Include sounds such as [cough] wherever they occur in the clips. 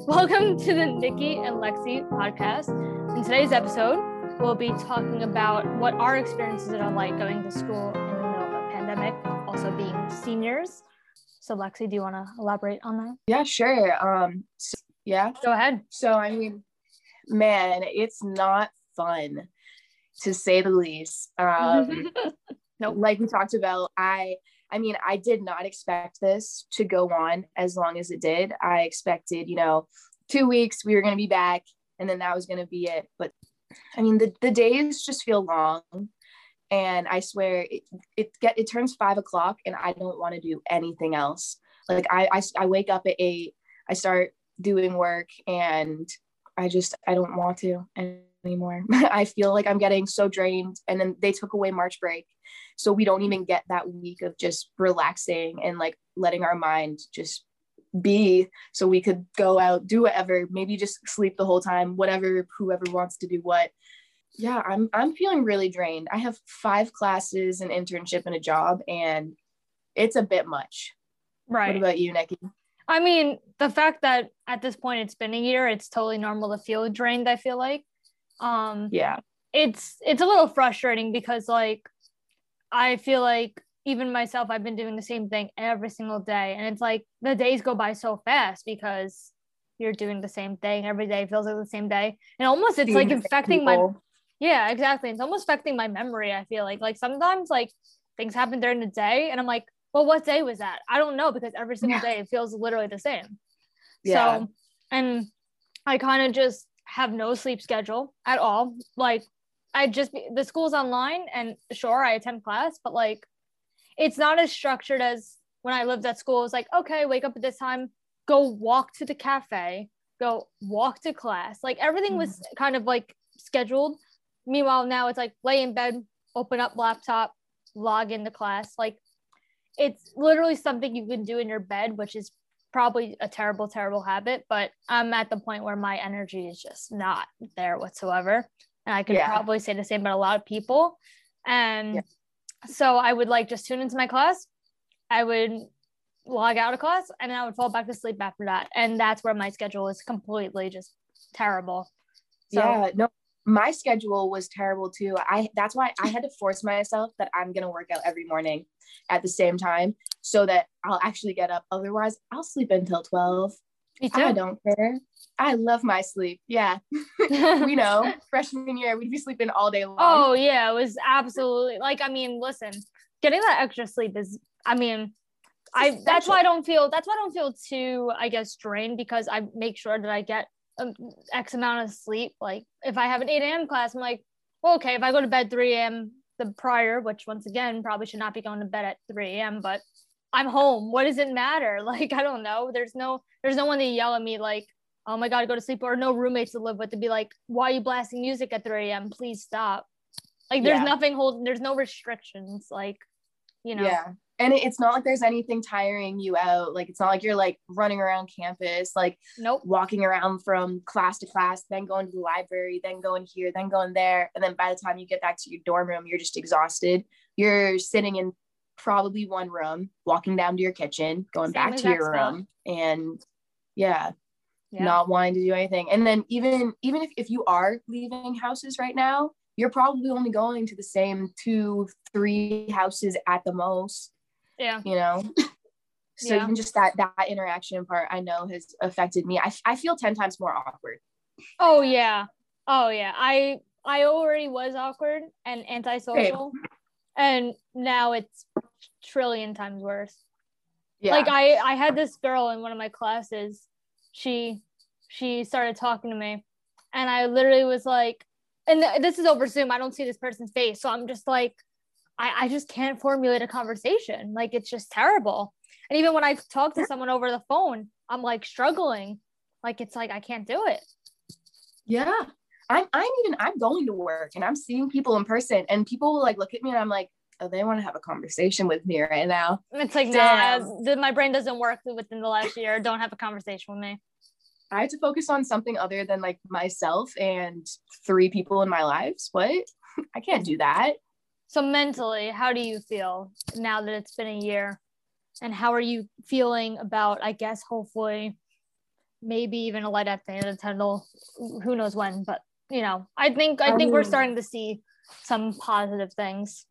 Welcome to the Nikki and Lexi podcast. In today's episode, we'll be talking about what our experiences are like going to school in the middle of a pandemic, also being seniors. So, Lexi, do you want to elaborate on that? Yeah, sure. Um, so, yeah. Go ahead. So, I mean, man, it's not fun to say the least. Um, [laughs] Nope. Like we talked about, I, I mean, I did not expect this to go on as long as it did. I expected, you know, two weeks we were going to be back, and then that was going to be it. But I mean, the the days just feel long, and I swear it it get it turns five o'clock, and I don't want to do anything else. Like I, I I wake up at eight, I start doing work, and I just I don't want to anymore. [laughs] I feel like I'm getting so drained. And then they took away March break. So we don't even get that week of just relaxing and like letting our mind just be so we could go out, do whatever, maybe just sleep the whole time, whatever, whoever wants to do what. Yeah, I'm I'm feeling really drained. I have five classes, an internship, and a job, and it's a bit much. Right. What about you, Nikki? I mean, the fact that at this point it's been a year, it's totally normal to feel drained, I feel like. Um Yeah. it's it's a little frustrating because like I feel like even myself I've been doing the same thing every single day. And it's like the days go by so fast because you're doing the same thing every day. Feels like the same day. And almost it's like same affecting my yeah exactly. It's almost affecting my memory I feel like. Like sometimes like things happen during the day and I'm like well what day was that? I don't know because every single Yeah. day it feels literally the same. Yeah. so and I kind of just have no sleep schedule at all like I just the school's online and sure I attend class, but like it's not as structured as when I lived at school. It was like, okay, wake up at this time, go walk to the cafe, go walk to class. Like everything was mm-hmm. kind of like scheduled. Meanwhile, now it's like lay in bed, open up laptop, log into class. Like it's literally something you can do in your bed, which is probably a terrible, terrible habit. But I'm at the point where my energy is just not there whatsoever and I could Yeah. probably say the same about a lot of people. And Yeah. so I would like just tune into my class. I would log out of class and then I would fall back to sleep after that. And that's where my schedule is completely just terrible. So yeah no my schedule was terrible too. I that's why i had to force myself that i'm going to work out every morning at the same time so that i'll actually get up. Otherwise i'll sleep until 12 i don't care. I love my sleep. Yeah. [laughs] We know [laughs] freshman year we'd be sleeping all day long. Oh yeah, it was absolutely like I mean, listen, getting that extra sleep is I mean, I that's why I don't feel that's why I don't feel too I guess drained because I make sure that I get um, X amount of sleep. Like if I have an 8 a.m. class, I'm like, well, okay, if I go to bed 3 a.m. the prior, which once again probably should not be going to bed at 3 a.m. But I'm home. What does it matter? [laughs] Like I don't know. There's no there's no one to yell at me like, oh my god, go to sleep, or no roommates to live with to be like, why are you blasting music at 3 a.m. Please stop. Like there's Yeah. nothing holding. There's no restrictions. Like you know. yeah and it's not like there's anything tiring you out like it's not like you're like running around campus like Nope. walking around from class to class, then going to the library, then going here, then going there. And then by the time you get back to your dorm room, you're just exhausted. You're sitting in probably one room, walking down to your kitchen, going Same back to your room, and yeah, Yeah. not wanting to do anything. And then even even if, if you are leaving houses right now, you're probably only going to the same two, three houses at the most Yeah. you know [laughs] so Yeah. even just that that interaction part i know has affected me i, I feel 10 times more awkward Oh yeah. Oh yeah. I I already was awkward and antisocial, and now it's trillion times worse. yeah Like I I had this girl in one of my classes. She she started talking to me, and I literally was like, and th- this is over Zoom. I don't see this person's face, so I'm just like, I I just can't formulate a conversation. Like it's just terrible. And even when I talk to someone over the phone, I'm like struggling. Like it's like I can't do it. yeah i'm i'm even i'm going to work and i'm seeing people in person and people will like look at me and i'm like oh they want to have a conversation with me right now It's like, Damn. nah, my brain doesn't work within the last year. Don't have a conversation with me. i have to focus on something other than like myself and three people in my lives what [laughs] i can't do that So mentally, how do you feel now that it's been a year? And how are you feeling about, I guess, hopefully maybe even a light at the end of the tunnel. Who knows when? But you know, I think I think we're um, starting to see some positive things.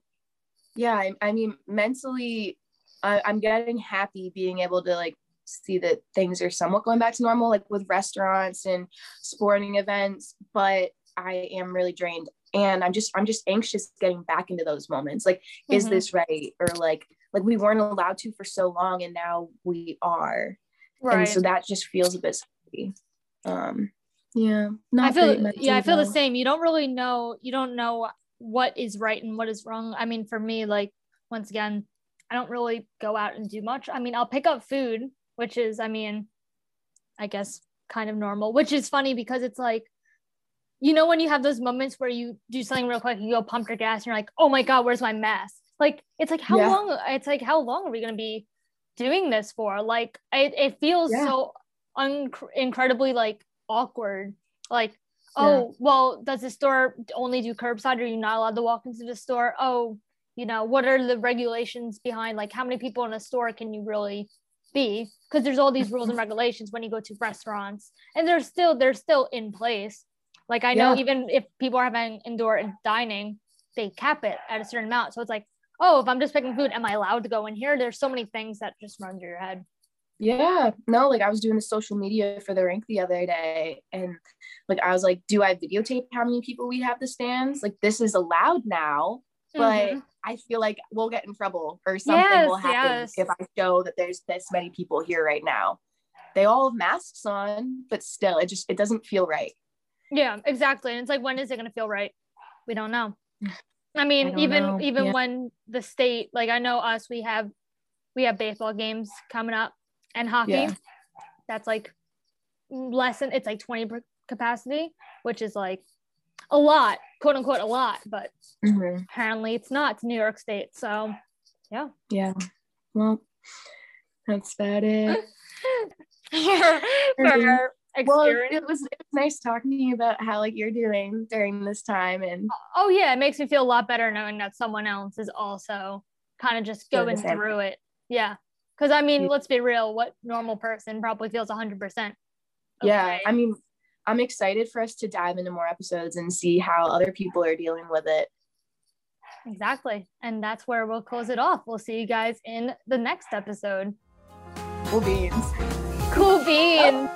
Yeah, I, I mean, mentally, I, I'm getting happy being able to like see that things are somewhat going back to normal, like with restaurants and sporting events. But I am really drained, and I'm just I'm just anxious getting back into those moments. Like, mm-hmm. is this right? Or like like we weren't allowed to for so long, and now we are. Right. And so that just feels a bit scary. Um, yeah. I feel yeah, I feel the same. You don't really know. You don't know what is right and what is wrong. I mean, for me, like once again, I don't really go out and do much. I mean, I'll pick up food, which is, I mean, I guess kind of normal, which is funny because it's like, you know, when you have those moments where you do something real quick, you go pump your gas, and you're like, oh my God, where's my mask? Like, it's like, how yeah. long? It's like, how long are we going to be doing this for? Like, it, it feels yeah. so un- incredibly like awkward. Like, oh yeah. well does the store only do curbside are you not allowed to walk into the store oh you know what are the regulations behind like how many people in a store can you really be because there's all these rules and [laughs] regulations when you go to restaurants and they're still they're still in place like i know yeah. even if people are having indoor dining they cap it at a certain amount so it's like oh if i'm just picking food am i allowed to go in here there's so many things that just run through your head yeah, no, like I was doing the social media for the rink the other day, and like I was like, do I videotape how many people we have the stands? Like this is allowed now, but mm-hmm. I feel like we'll get in trouble or something yes, will happen yes. if I show that there's this many people here right now. They all have masks on, but still, it just it doesn't feel right. Yeah, exactly. And it's like, when is it gonna feel right? We don't know. [sighs] I mean, I even know. even yeah. when the state, like I know us, we have we have baseball games coming up and hockey yeah. that's like less than it's like 20 capacity which is like a lot quote unquote a lot but mm-hmm. apparently it's not it's new york state so yeah yeah well that's about it [laughs] for, well it was it was nice talking to you about how like you're doing during this time and oh yeah it makes me feel a lot better knowing that someone else is also kind of just going through it yeah because I mean, let's be real, what normal person probably feels 100%. Okay. Yeah. I mean, I'm excited for us to dive into more episodes and see how other people are dealing with it. Exactly. And that's where we'll close it off. We'll see you guys in the next episode. Cool beans. Cool beans.